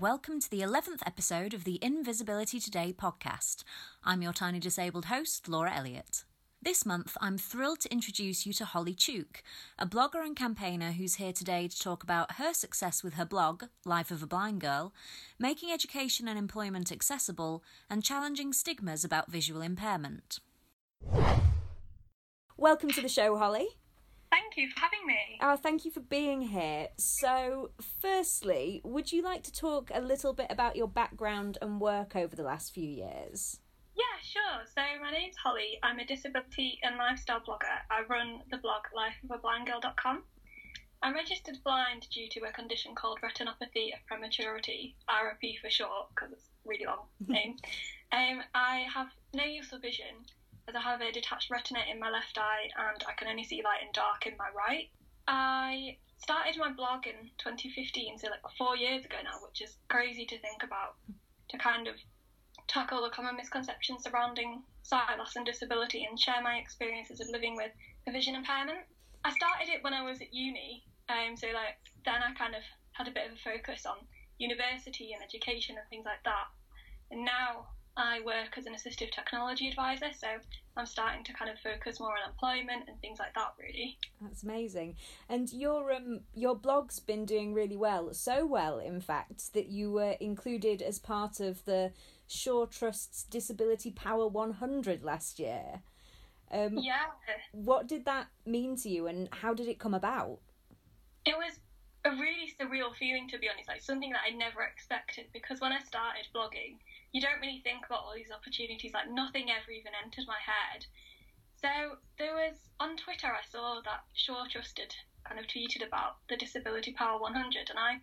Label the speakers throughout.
Speaker 1: welcome to the 11th episode of the Invisibility Today podcast. I'm your tiny disabled host, Laura Elliott. This month, I'm thrilled to introduce you to Holly Tuke, a blogger and campaigner who's here today to talk about her success with her blog, Life of a Blind Girl, making education and employment accessible, and challenging stigmas about visual impairment. Welcome to the show, Holly.
Speaker 2: Thank you for having me.
Speaker 1: Oh, thank you for being here. So, firstly, would you like to talk a little bit about your background and work over the last few years?
Speaker 2: Yeah, sure. So my name's Holly. I'm a disability and lifestyle blogger. I run the blog lifeofablindgirl.com. I'm registered blind due to a condition called retinopathy of prematurity, ROP for short, because it's a really long name. Um, I have no use of vision, as I have a detached retina in my left eye and I can only see light and dark in my right. I started my blog in 2015, so like four years ago now, which is crazy to think about, to kind of tackle the common misconceptions surrounding sight loss and disability and share my experiences of living with a vision impairment. I started it when I was at uni, um, so like then I kind of had a bit of a focus on university and education and things like that. And now I work as an assistive technology advisor, so I'm starting to kind of focus more on employment and things like that. Really,
Speaker 1: that's amazing. And your um your blog's been doing really well, so well in fact that you were included as part of the Shaw Trust's Disability Power 100 last year.
Speaker 2: Um, yeah.
Speaker 1: What did that mean to you, and how did it come about?
Speaker 2: It was a really surreal feeling, to be honest. Like something that I never expected, because when I started blogging you don't really think about all these opportunities. Like nothing ever even entered my head. So there was on Twitter, I saw that Shaw Trusted kind of tweeted about the Disability Power 100, and I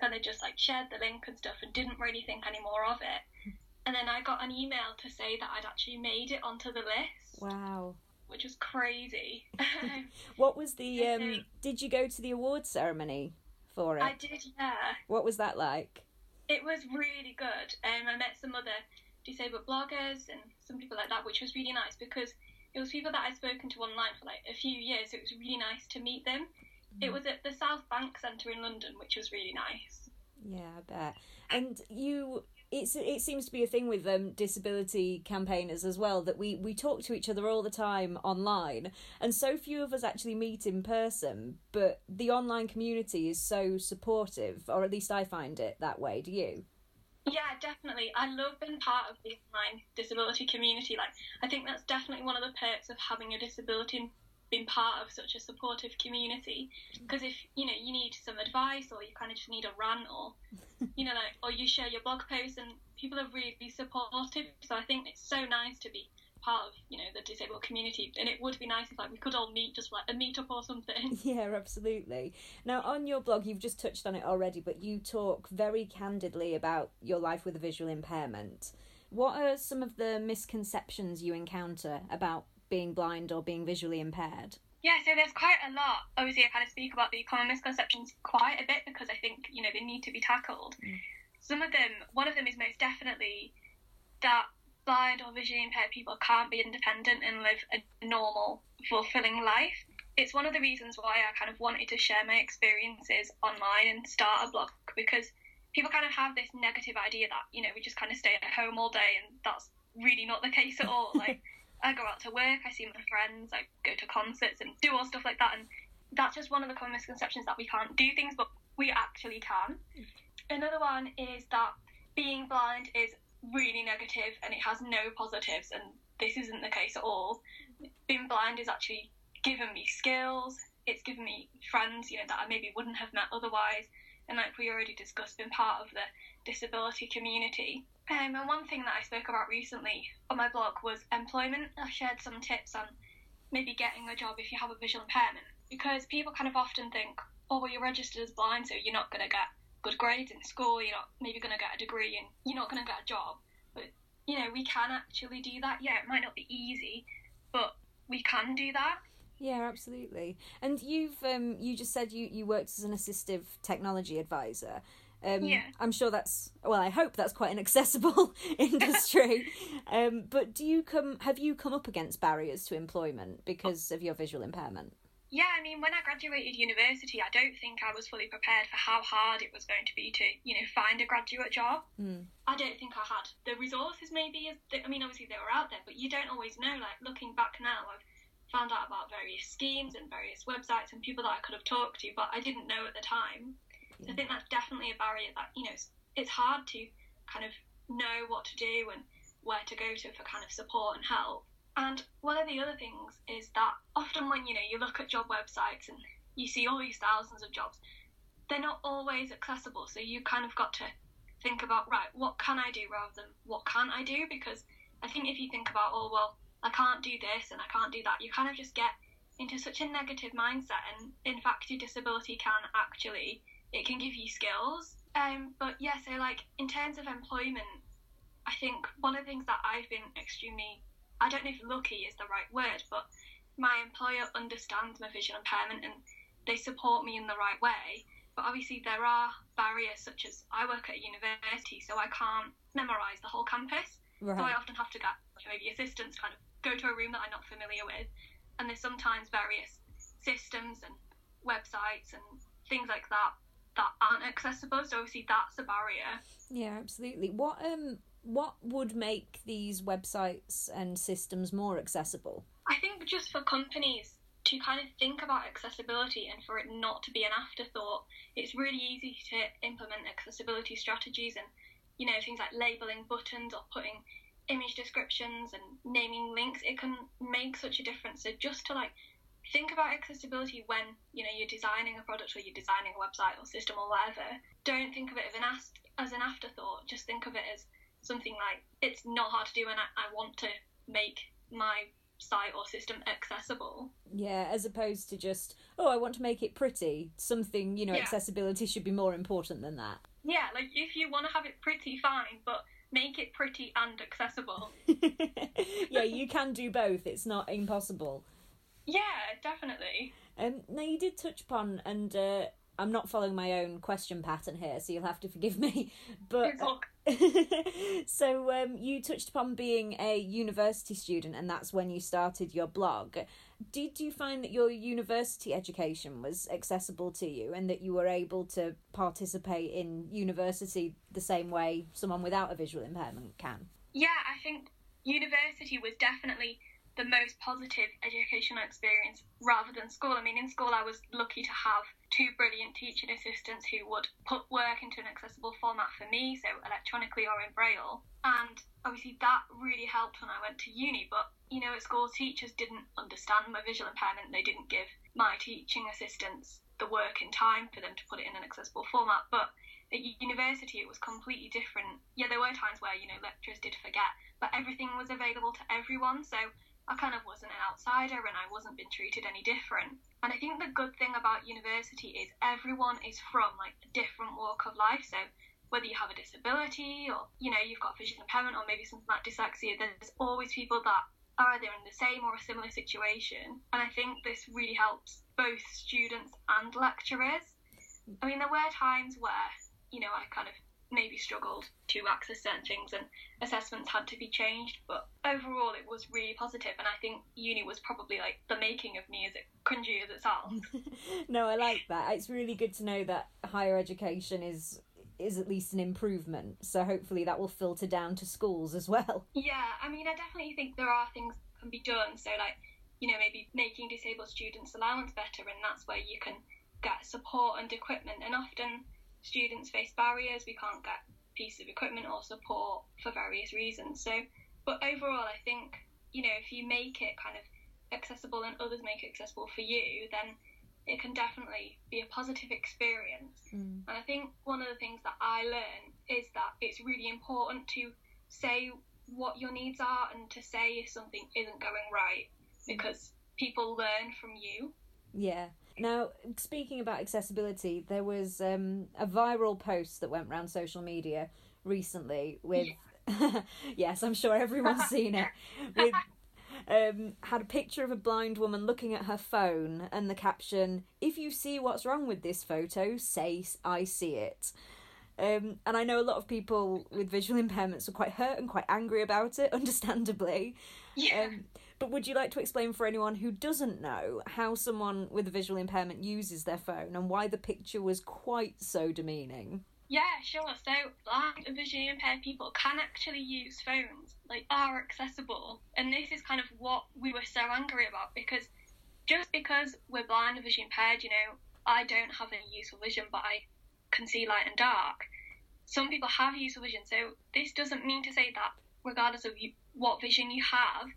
Speaker 2: kind of just like shared the link and stuff and didn't really think any more of it. And then I got an email to say that I'd actually made it onto the list.
Speaker 1: Wow.
Speaker 2: Which was crazy.
Speaker 1: what was the um did you go to the awards ceremony for it?
Speaker 2: I did, yeah.
Speaker 1: What was that like?
Speaker 2: it was really good. Um, I met some other disabled bloggers and some people like that, which was really nice because it was people that I'd spoken to online for like a few years. So it was really nice to meet them. Mm. It was at the South Bank Centre in London, which was really nice.
Speaker 1: Yeah, I bet. And you it's it seems to be a thing with um, disability campaigners as well that we we talk to each other all the time online and so few of us actually meet in person but the online community is so supportive or at least I find it that way. Do you?
Speaker 2: Yeah definitely. I love being part of the online disability community. Like I think that's definitely one of the perks of having a disability been part of such a supportive community. Because if you know you need some advice or you kind of just need a rant or you know like or you share your blog posts and people are really supportive. So i think it's so nice to be part of you know the disabled community. And it would be nice if like we could all meet just like a meetup or something.
Speaker 1: Yeah absolutely. Now on your blog you've just touched on it already but you talk very candidly about your life with a visual impairment. What are some of the misconceptions you encounter about being blind or being visually impaired?
Speaker 2: Yeah, so there's quite a lot. Obviously, I kind of speak about the common misconceptions quite a bit because I think, you know, they need to be tackled. Mm. Some of them, one of them is most definitely that blind or visually impaired people can't be independent and live a normal, fulfilling life. It's one of the reasons why I kind of wanted to share my experiences online and start a blog because people kind of have this negative idea that, you know, we just kind of stay at home all day and that's really not the case at all. Like, I go out to work, I see my friends, I go to concerts and do all stuff like that. And that's just one of the common misconceptions that we can't do things, but we actually can. Mm. Another one is that being blind is really negative and it has no positives, and this isn't the case at all. Being blind is actually given me skills, it's given me friends, you know, that I maybe wouldn't have met otherwise. And like we already discussed, being part of the disability community. Um, and one thing that I spoke about recently on my blog was employment. I shared some tips on maybe getting a job if you have a visual impairment because people kind of often think, oh, well, you're registered as blind, so you're not going to get good grades in school, you're not maybe going to get a degree, and you're not going to get a job. But, you know, we can actually do that. Yeah, it might not be easy, but we can do that.
Speaker 1: Yeah, absolutely. And you've um, you just said you, you worked as an assistive technology advisor. Um,
Speaker 2: yeah.
Speaker 1: I'm sure that's well. I hope that's quite an accessible industry. um, but do you come? Have you come up against barriers to employment because of your visual impairment?
Speaker 2: yeah, I mean, when I graduated university, I don't think I was fully prepared for how hard it was going to be to, you know, find a graduate job.
Speaker 1: Mm.
Speaker 2: I don't think I had the resources, maybe. I mean, obviously they were out there, but you don't always know. Like, looking back now, I've found out about various schemes and various websites and people that I could have talked to, but I didn't know at the time. So I think that's definitely a barrier that, you know, it's, it's hard to kind of know what to do and where to go to for kind of support and help. And one of the other things is that often when you know you look at job websites and you see all these thousands of jobs, they're not always accessible. So you kind of got to think about right, what can I do rather than what can't I do? Because I think if you think about oh well, I can't do this and I can't do that, you kind of just get into such a negative mindset. And in fact, your disability can actually it can give you skills. Um, but yeah, so like in terms of employment, I think one of the things that I've been extremely I don't know if lucky is the right word, but my employer understands my vision impairment and they support me in the right way. But obviously, there are barriers such as I work at a university, so I can't memorise the whole campus.
Speaker 1: Right.
Speaker 2: So I often have to get maybe assistance kind of go to a room that I'm not familiar with. And there's sometimes various systems and websites and things like that that aren't accessible. So obviously, that's a barrier.
Speaker 1: Yeah, absolutely. What um what would make these websites and systems more accessible?
Speaker 2: I think just for companies to kind of think about accessibility and for it not to be an afterthought, it's really easy to implement accessibility strategies and, you know, things like labeling buttons or putting image descriptions and naming links. It can make such a difference. So just to like think about accessibility when, you know, you're designing a product or you're designing a website or system or whatever, don't think of it as an, as an afterthought. Just think of it as something like it's not hard to do and I, I want to make my site or system accessible.
Speaker 1: Yeah, as opposed to just, oh, I want to make it pretty. Something, you know,
Speaker 2: Yeah.
Speaker 1: accessibility should be more important than that.
Speaker 2: Yeah, like if you want to have it pretty, fine, but make it pretty and accessible.
Speaker 1: yeah, you can do both. It's not impossible.
Speaker 2: Yeah, definitely.
Speaker 1: Um, now you did touch upon, and uh, I'm not following my own question pattern here, so you'll have to forgive me. But so um, you touched upon being a university student, and that's when you started your blog. Did you find that your university education was accessible to you, and that you were able to participate in university the same way someone without a visual impairment can?
Speaker 2: yeah, I think university was definitely the most positive educational experience rather than school. I mean, in school, I was lucky to have two brilliant teaching assistants who would put work into an accessible format for me, so electronically or in Braille. And obviously, that really helped when I went to uni. But, you know, at school, teachers didn't understand my visual impairment, they didn't give my teaching assistants the work in time for them to put it in an accessible format. But at university, it was completely different. Yeah, there were times where, you know, lecturers did forget, but everything was available to everyone. So I kind of wasn't an outsider and I wasn't being treated any different. And I think the good thing about university is everyone is from like a different walk of life. So whether you have a disability or, you know, you've got visual impairment or maybe something like dyslexia, there's always people that are either in the same or a similar situation. And I think this really helps both students and lecturers. I mean, there were times where, you know, I kind of maybe struggled to access certain things and assessments had to be changed, but overall it was really positive and I think uni was probably like the making of me as it cringy as it sounds.
Speaker 1: no, I like that. It's really good to know that higher education is is at least an improvement. So hopefully that will filter down to schools as well.
Speaker 2: yeah, I mean I definitely think there are things that can be done. So like, you know, maybe making disabled students allowance better and that's where you can get support and equipment and often students face barriers, we can't get pieces of equipment or support for various reasons. So but overall I think, you know, if you make it kind of accessible and others make it accessible for you, then it can definitely be a positive experience.
Speaker 1: Mm.
Speaker 2: And I think one of the things that I learned is that it's really important to say what your needs are and to say if something isn't going right because people learn from you.
Speaker 1: Yeah. Now, speaking about accessibility, there was um, a viral post that went around social media recently with. yes, I'm sure everyone's seen it. With um, had a picture of a blind woman looking at her phone and the caption, If you see what's wrong with this photo, say I see it. Um, and I know a lot of people with visual impairments are quite hurt and quite angry about it, understandably.
Speaker 2: Yeah.
Speaker 1: Um, But would you like to explain for anyone who doesn't know how someone with a visual impairment uses their phone and why the picture was quite so demeaning?
Speaker 2: Yeah, sure. So blind and visually impaired people can actually use phones, like are accessible. And this is kind of what we were so angry about because just because we're blind and visually impaired, you know, I don't have any useful vision, but I can see light and dark. Some people have useful vision, so this doesn't mean to say that regardless of you, what vision you have,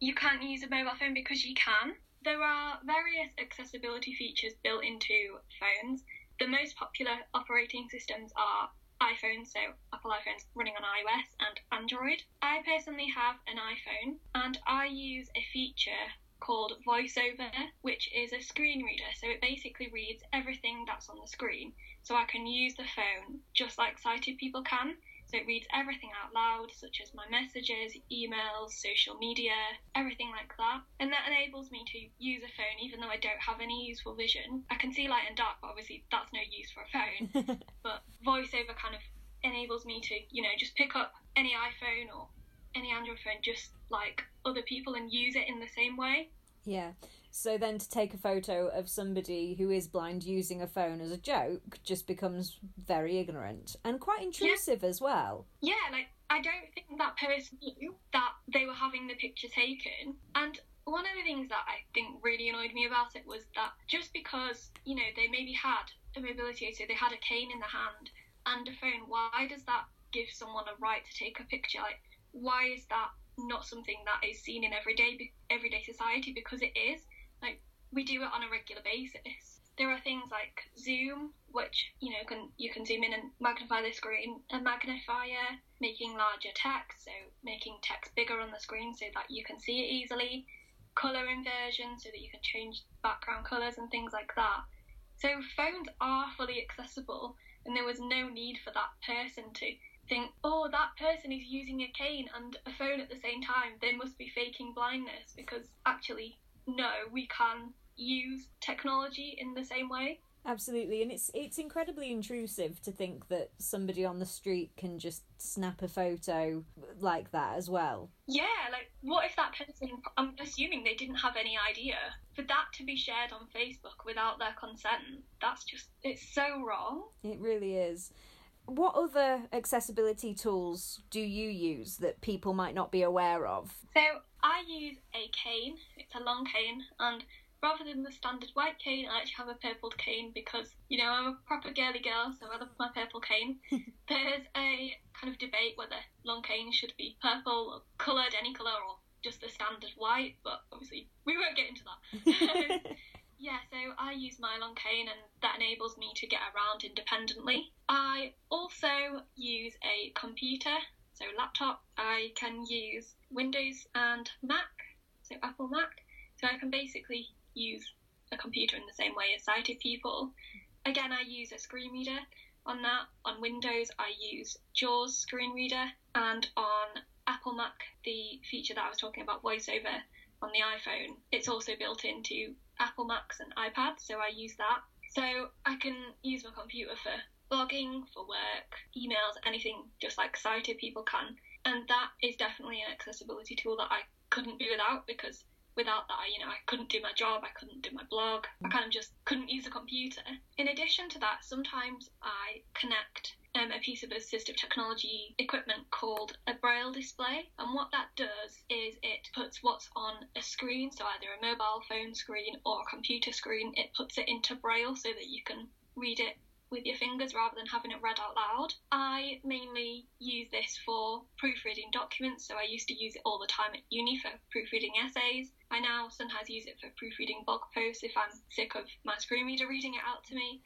Speaker 2: you can't use a mobile phone because you can. There are various accessibility features built into phones. The most popular operating systems are iPhones, so Apple iPhones running on iOS and Android. I personally have an iPhone and I use a feature called VoiceOver, which is a screen reader. So it basically reads everything that's on the screen. So I can use the phone just like sighted people can. So it reads everything out loud, such as my messages, emails, social media, everything like that. And that enables me to use a phone even though I don't have any useful vision. I can see light and dark, but obviously that's no use for a phone. but voiceover kind of enables me to, you know, just pick up any iPhone or any Android phone just like other people and use it in the same way.
Speaker 1: Yeah. So then to take a photo of somebody who is blind using a phone as a joke just becomes very ignorant and quite intrusive
Speaker 2: yeah.
Speaker 1: as well.
Speaker 2: Yeah, like I don't think that person knew that they were having the picture taken. And one of the things that I think really annoyed me about it was that just because, you know, they maybe had a mobility aid, so they had a cane in the hand and a phone, why does that give someone a right to take a picture? Like, why is that not something that is seen in everyday everyday society? Because it is we do it on a regular basis. There are things like Zoom, which you know can you can zoom in and magnify the screen, a magnifier, making larger text, so making text bigger on the screen so that you can see it easily, color inversion so that you can change background colors and things like that. So phones are fully accessible, and there was no need for that person to think, oh, that person is using a cane and a phone at the same time. They must be faking blindness because actually no, we can use technology in the same way.
Speaker 1: Absolutely, and it's it's incredibly intrusive to think that somebody on the street can just snap a photo like that as well.
Speaker 2: Yeah, like what if that person? I'm assuming they didn't have any idea for that to be shared on Facebook without their consent. That's just it's so wrong.
Speaker 1: It really is. What other accessibility tools do you use that people might not be aware of?
Speaker 2: So I use a cane. It's a long cane, and rather than the standard white cane, I actually have a purple cane because, you know, I'm a proper girly girl, so I love my purple cane. There's a kind of debate whether long canes should be purple or coloured, any colour, or just the standard white, but obviously we won't get into that. yeah, so I use my long cane and that enables me to get around independently. I also use a computer so laptop, I can use Windows and Mac, so Apple Mac. So I can basically use a computer in the same way as sighted people. Again, I use a screen reader on that. On Windows, I use JAWS screen reader, and on Apple Mac, the feature that I was talking about, VoiceOver on the iPhone, it's also built into Apple Macs and iPads, so I use that. So I can use my computer for blogging, for work, emails, anything just like sighted people can. And that is definitely an accessibility tool that I couldn't do without because without that, you know, I couldn't do my job, I couldn't do my blog, I kind of just couldn't use a computer. In addition to that, sometimes I connect um, a piece of assistive technology equipment called a braille display. And what that does is it puts what's on a screen, so either a mobile phone screen or a computer screen, it puts it into braille so that you can read it with your fingers rather than having it read out loud. I mainly use this for proofreading documents, so I used to use it all the time at uni for proofreading essays. I now sometimes use it for proofreading blog posts if I'm sick of my screen reader reading it out to me.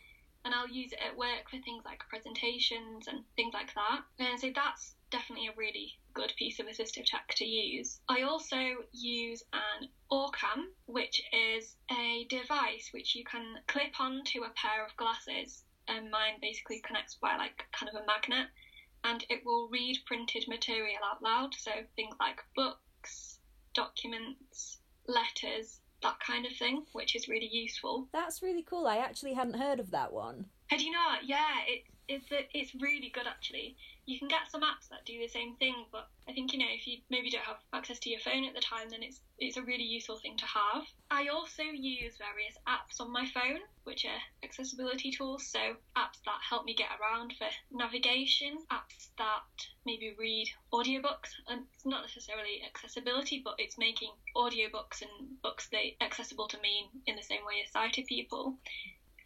Speaker 2: And I'll use it at work for things like presentations and things like that. And so that's definitely a really good piece of assistive tech to use. I also use an Orcam, which is a device which you can clip onto a pair of glasses and mine basically connects by like kind of a magnet and it will read printed material out loud so things like books documents letters that kind of thing which is really useful.
Speaker 1: That's really cool. I actually hadn't heard of that one.
Speaker 2: Had you not? Yeah it is that it's really good actually. You can get some apps that do the same thing, but I think you know if you maybe don't have access to your phone at the time, then it's it's a really useful thing to have. I also use various apps on my phone, which are accessibility tools. So apps that help me get around for navigation, apps that maybe read audiobooks, and it's not necessarily accessibility, but it's making audiobooks and books they accessible to me in the same way as sighted people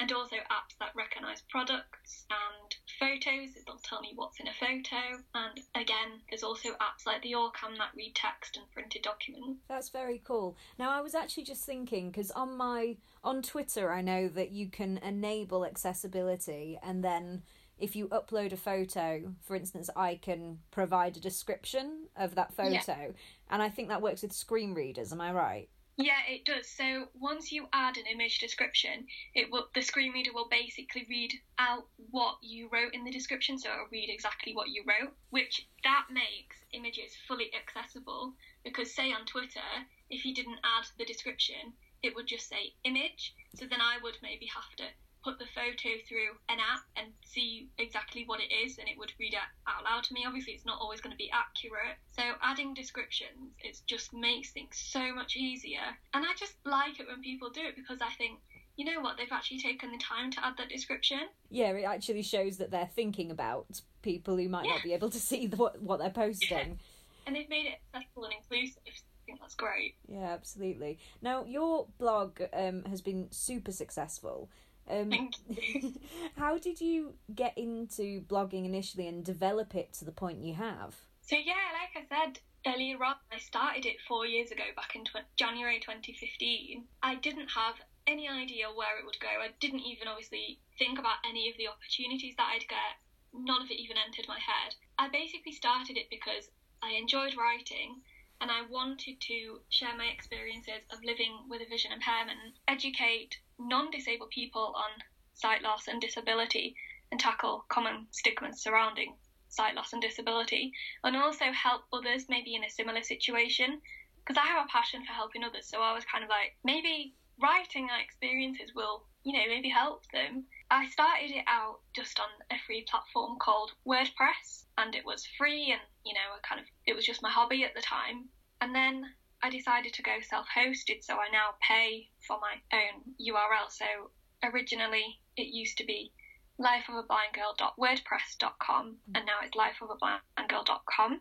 Speaker 2: and also apps that recognise products and photos. It'll tell me what's in a photo. And again, there's also apps like the Orcam that read text and printed documents.
Speaker 1: That's very cool. Now, I was actually just thinking because on my on Twitter, I know that you can enable accessibility, and then if you upload a photo, for instance, I can provide a description of that photo, yeah. and I think that works with screen readers. Am I right?
Speaker 2: Yeah, it does. So once you add an image description, it will the screen reader will basically read out what you wrote in the description, so it'll read exactly what you wrote, which that makes images fully accessible because say on Twitter, if you didn't add the description, it would just say image. So then I would maybe have to put the photo through an app and see exactly what it is and it would read it out loud to me. Obviously, it's not always going to be accurate. So, adding descriptions, it just makes things so much easier. And I just like it when people do it because I think, you know what, they've actually taken the time to add that description.
Speaker 1: Yeah, it actually shows that they're thinking about people who might yeah. not be able to see the, what, what they're posting. Yeah.
Speaker 2: And they've made it accessible and inclusive. I that's great.
Speaker 1: Yeah, absolutely. Now, your blog um, has been super successful. Um, how did you get into blogging initially and develop it to the point you have?
Speaker 2: So yeah, like I said earlier on, I started it four years ago, back in tw- January 2015. I didn't have any idea where it would go. I didn't even obviously think about any of the opportunities that I'd get. None of it even entered my head. I basically started it because I enjoyed writing and I wanted to share my experiences of living with a vision impairment, educate non disabled people on sight loss and disability, and tackle common stigmas surrounding sight loss and disability, and also help others maybe in a similar situation. Because I have a passion for helping others, so I was kind of like, maybe writing my experiences will, you know, maybe help them. I started it out just on a free platform called WordPress, and it was free, and you know, kind of, it was just my hobby at the time. And then I decided to go self hosted, so I now pay for my own URL. So originally it used to be lifeofablindgirl.wordpress.com mm. and now it's lifeofablindgirl.com.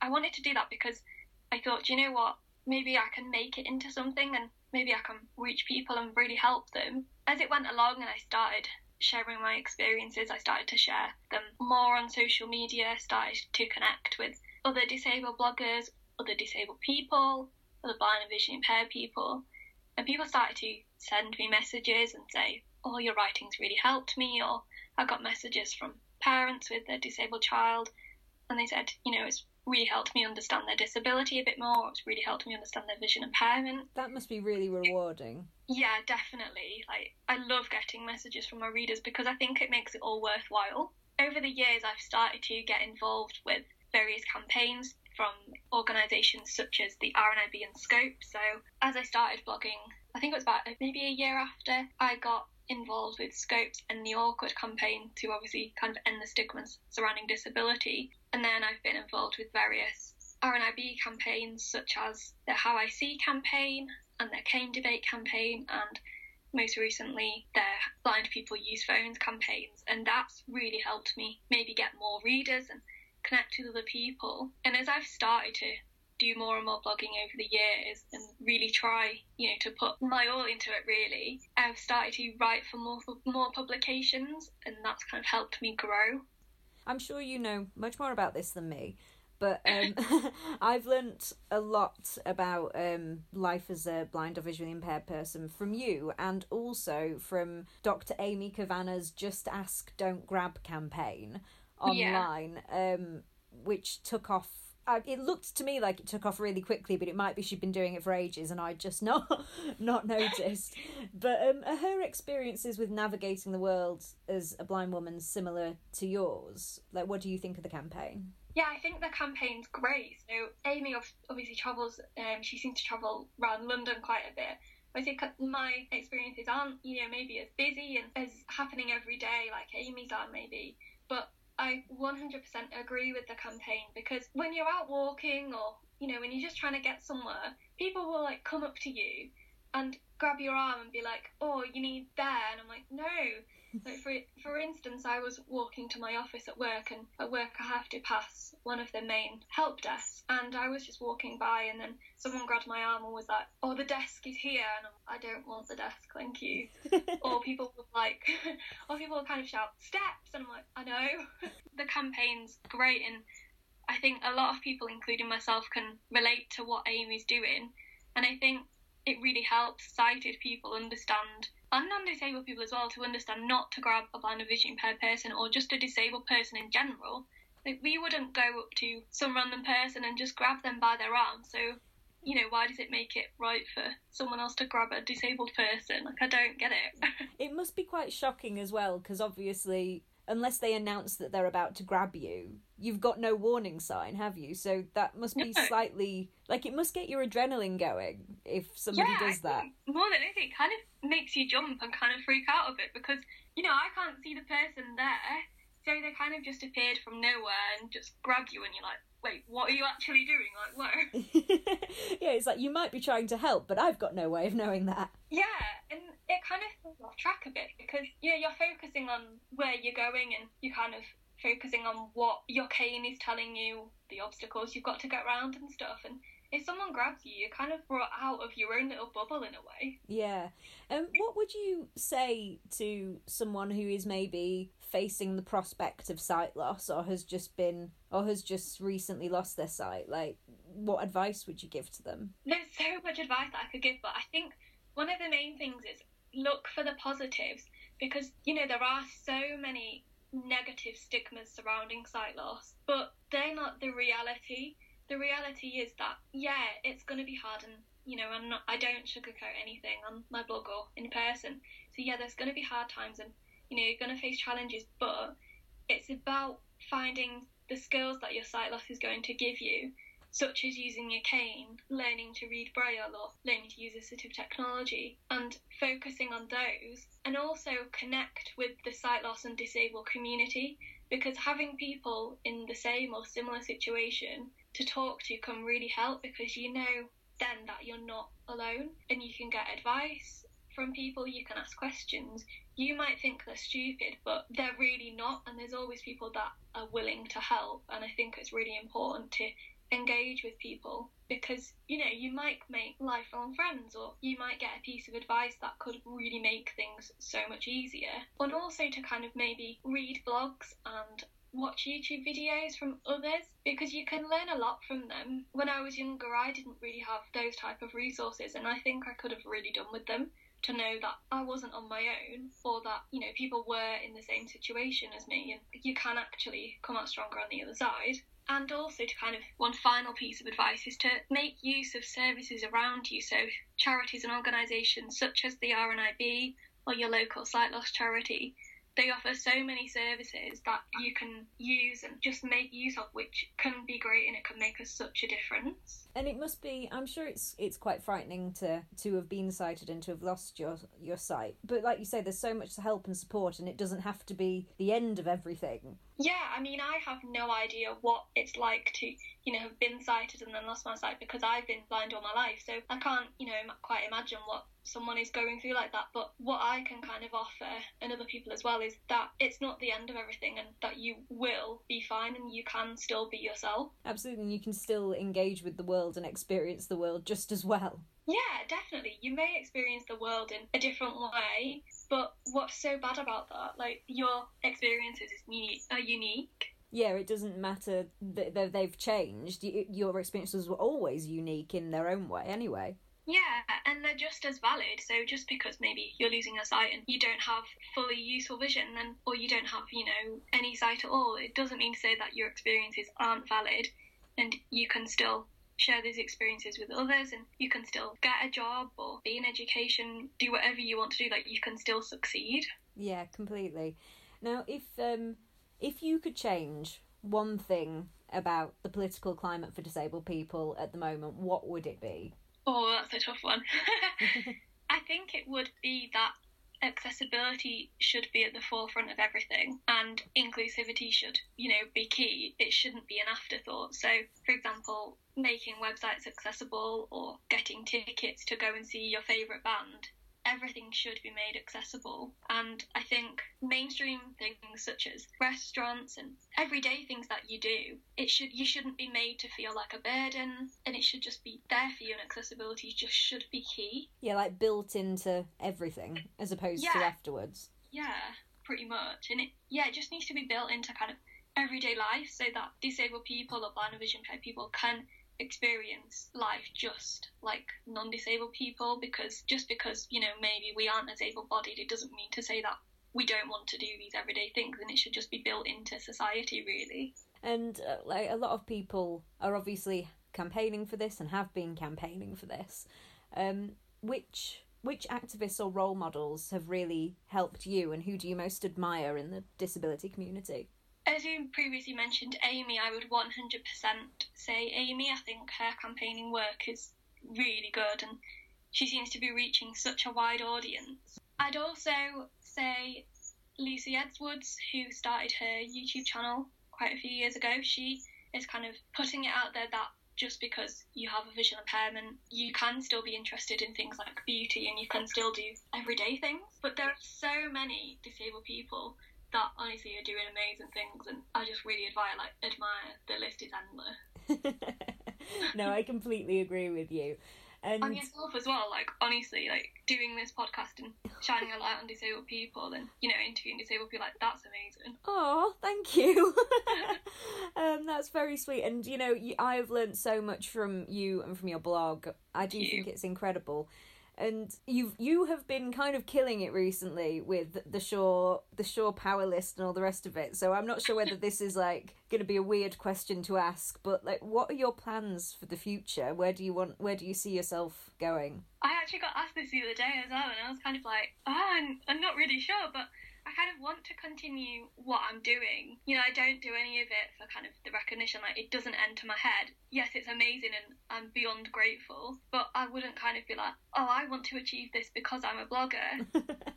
Speaker 2: I wanted to do that because I thought, you know what, maybe I can make it into something and maybe I can reach people and really help them. As it went along and I started sharing my experiences, I started to share them more on social media, started to connect with other disabled bloggers, other disabled people, other blind and visually impaired people. And people started to send me messages and say, Oh, your writing's really helped me, or I got messages from parents with a disabled child, and they said, you know, it's really helped me understand their disability a bit more. It's really helped me understand their vision impairment.
Speaker 1: That must be really rewarding.
Speaker 2: Yeah, definitely. Like I love getting messages from my readers because I think it makes it all worthwhile. Over the years, I've started to get involved with various campaigns from organisations such as the RNIB and Scope. So as I started blogging, I think it was about maybe a year after I got involved with Scope's End the Awkward campaign to obviously kind of end the stigmas surrounding disability. And then I've been involved with various RNIB campaigns such as the How I See campaign and their Cane Debate campaign and most recently their Blind People Use Phones campaigns. And that's really helped me maybe get more readers and connect with other people. And as I've started to do more and more blogging over the years and really try, you know, to put my all into it really, I've started to write for more for more publications and that's kind of helped me grow.
Speaker 1: I'm sure you know much more about this than me, but um, I've learnt a lot about um, life as a blind or visually impaired person from you and also from Dr. Amy Kavanagh's Just Ask Don't Grab campaign online, yeah. um, which took off. Uh, it looked to me like it took off really quickly, but it might be she'd been doing it for ages and I'd just not not noticed. but um, are her experiences with navigating the world as a blind woman similar to yours? Like, what do you think of the campaign?
Speaker 2: Yeah, I think the campaign's great. So Amy obviously travels. Um, she seems to travel around London quite a bit. I think my experiences aren't, you know, maybe as busy and as happening every day like Amy's are maybe. but I 100% agree with the campaign because when you're out walking or you know when you're just trying to get somewhere, people will like come up to you and grab your arm and be like, "Oh, you need there," and I'm like, "No." Like for for instance, I was walking to my office at work, and at work I have to pass one of the main help desks, and I was just walking by, and then someone grabbed my arm and was like, "Oh, the desk is here," and I'm, I do not want the desk, thank you. or people would like, or people would kind of shout steps, and I'm like, I know. the campaign's great, and I think a lot of people, including myself, can relate to what Amy's doing, and I think it really helps sighted people understand and non-disabled people as well to understand not to grab a blind or vision impaired person or just a disabled person in general. Like we wouldn't go up to some random person and just grab them by their arm. So, you know, why does it make it right for someone else to grab a disabled person? Like I don't get it.
Speaker 1: it must be quite shocking as well because obviously unless they announce that they're about to grab you, you've got no warning sign, have you? So that must be no. slightly like it must get your adrenaline going if somebody
Speaker 2: yeah,
Speaker 1: does that.
Speaker 2: More than anything, it kind of makes you jump and kind of freak out a bit because you know I can't see the person there, so they kind of just appeared from nowhere and just grabbed you, and you're like, wait, what are you actually doing? Like, where?
Speaker 1: yeah, it's like you might be trying to help, but I've got no way of knowing that.
Speaker 2: Yeah, and it kind of falls off track a bit because you know you're focusing on where you're going and you're kind of focusing on what your cane is telling you, the obstacles you've got to get around and stuff, and if someone grabs you, you're kind of brought out of your own little bubble in a way.
Speaker 1: Yeah. Um, what would you say to someone who is maybe facing the prospect of sight loss or has just been or has just recently lost their sight? Like, what advice would you give to them?
Speaker 2: There's so much advice that I could give, but I think one of the main things is look for the positives because, you know, there are so many negative stigmas surrounding sight loss, but they're not the reality the reality is that yeah, it's going to be hard, and you know, I'm not, I don't sugarcoat anything on my blog or in person. So yeah, there's going to be hard times, and you know, you're going to face challenges, but it's about finding the skills that your sight loss is going to give you, such as using a cane, learning to read braille, or learning to use assistive technology, and focusing on those, and also connect with the sight loss and disabled community because having people in the same or similar situation to talk to can really help because you know then that you're not alone and you can get advice from people, you can ask questions. You might think they're stupid, but they're really not, and there's always people that are willing to help. And I think it's really important to engage with people because you know you might make lifelong friends or you might get a piece of advice that could really make things so much easier and also to kind of maybe read blogs and watch YouTube videos from others because you can learn a lot from them. When I was younger, I didn't really have those type of resources, and I think I could have really done with them to know that I wasn't on my own or that, you know, people were in the same situation as me and you can actually come out stronger on the other side. And also to kind of one final piece of advice is to make use of services around you. So charities and organisations such as the RNIB or your local sight loss charity they offer so many services that you can use and just make use of which can be great and it can make us such a difference
Speaker 1: and it must be i'm sure it's it's quite frightening to to have been sighted and to have lost your your sight but like you say there's so much help and support and it doesn't have to be the end of everything
Speaker 2: yeah i mean i have no idea what it's like to you know have been sighted and then lost my sight because i've been blind all my life so i can't you know quite imagine what someone is going through like that. But what I can kind of offer and other people as well is that it's not the end of everything and that you will be fine and you can still be yourself.
Speaker 1: Absolutely, and you can still engage with the world and experience the world just as well.
Speaker 2: Yeah, definitely. You may experience the world in a different way, but what's so bad about that? Like, your experiences are unique.
Speaker 1: Yeah, it doesn't matter that they've changed. Your experiences were always unique in their own way, anyway.
Speaker 2: Yeah, and they're just as valid. So just because maybe you're losing your sight and you don't have fully useful vision, then or you don't have you know any sight at all, it doesn't mean to say that your experiences aren't valid, and you can still share these experiences with others and you can still get a job or be in education do whatever you want to do like you can still succeed.
Speaker 1: Yeah completely. Now if um if you could change one thing about the political climate for disabled people at the moment what would it be?
Speaker 2: Oh, that's a tough one. I think it would be that accessibility should be at the forefront of everything and inclusivity should, you know, be key. It shouldn't be an afterthought. So, for example, making websites accessible or getting tickets to go and see your favourite band everything should be made accessible. And I think mainstream things such as restaurants and everyday things that you do, it should you shouldn't be made to feel like a burden and it should just be there for you and accessibility just should be key.
Speaker 1: Yeah, like built into everything as opposed yeah. to afterwards.
Speaker 2: Yeah, pretty much. And it yeah, it just needs to be built into kind of everyday life so that disabled people or blind or vision impaired people can experience life just like non-disabled people because just because you know maybe we aren't as able-bodied it doesn't mean to say that we don't want to do these everyday things and it should just be built into society really.
Speaker 1: And uh, like a lot of people are obviously campaigning for this and have been campaigning for this. Um, which which activists or role models have really helped you and who do you most admire in the disability community
Speaker 2: as you previously mentioned, Amy, I would 100% say Amy. I think her campaigning work is really good and she seems to be reaching such a wide audience. I'd also say Lucy Edwards, who started her YouTube channel quite a few years ago. She is kind of putting it out there that just because you have a visual impairment, you can still be interested in things like beauty and you can still do everyday things. But there are so many disabled people that honestly are doing amazing things, and I just really admire like admire the list is endless.
Speaker 1: no, I completely agree with you.
Speaker 2: And on yourself as well, like honestly, like doing this podcast and shining a light on disabled people and you know interviewing disabled people, like that's amazing.
Speaker 1: Oh, thank you. um, that's very sweet, and you know, I've learned so much from you and from your blog. I do think it's incredible and you've you have been kind of killing it recently with the Shaw the Shaw power list and all the rest of it. So I'm not sure whether this is like going to be a weird question to ask, but like, what are your plans for the future? Where do you want? Where do you see yourself going?
Speaker 2: I actually got asked this the other day as well, and I was kind of like, oh, I'm, I'm not really sure, but I kind of want to continue what I'm doing. You know, I don't do any of it for kind of the recognition. Like, it doesn't enter my head. Yes, it's amazing and I'm beyond grateful, but I wouldn't kind of be like, oh, I want to achieve this because I'm a blogger.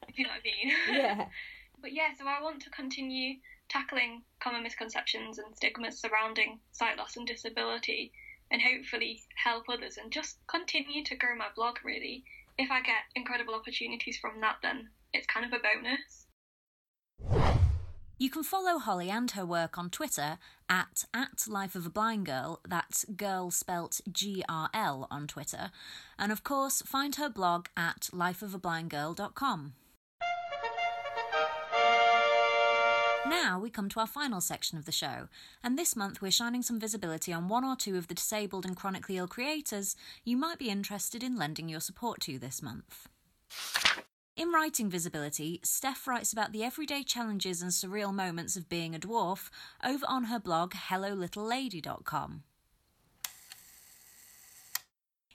Speaker 2: if you know what I mean.
Speaker 1: Yeah.
Speaker 2: but yeah, so I want to continue tackling common misconceptions and stigmas surrounding sight loss and disability and hopefully help others and just continue to grow my blog really. If I get incredible opportunities from that, then it's kind of a bonus.
Speaker 1: You can follow Holly and her work on Twitter at, at Life of a Blind Girl, that's girl spelt G R L on Twitter, and of course find her blog at lifeofablindgirl.com. Now we come to our final section of the show, and this month we're shining some visibility on one or two of the disabled and chronically ill creators you might be interested in lending your support to this month. In writing visibility, Steph writes about the everyday challenges and surreal moments of being a dwarf over on her blog hellolittlelady.com.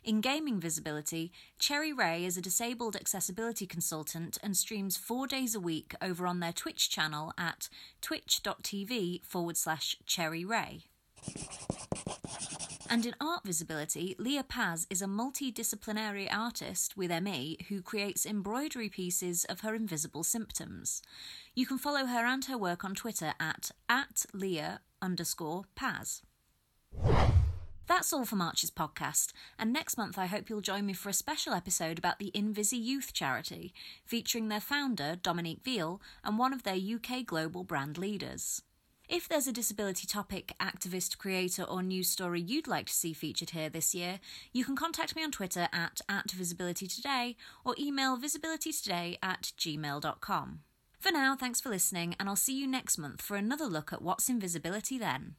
Speaker 1: In gaming visibility, Cherry Rae is a disabled accessibility consultant and streams four days a week over on their Twitch channel at twitch.tv forward slash Cherry Rae. And in art visibility, Leah Paz is a multidisciplinary artist with ME who creates embroidery pieces of her invisible symptoms. You can follow her and her work on Twitter at, at Leah underscore Paz. That's all for March's podcast, and next month I hope you'll join me for a special episode about the Invisi Youth charity, featuring their founder, Dominique Veal, and one of their UK global brand leaders. If there's a disability topic, activist, creator, or news story you'd like to see featured here this year, you can contact me on Twitter at, at visibilitytoday or email visibilitytoday at gmail.com. For now, thanks for listening, and I'll see you next month for another look at what's in visibility then.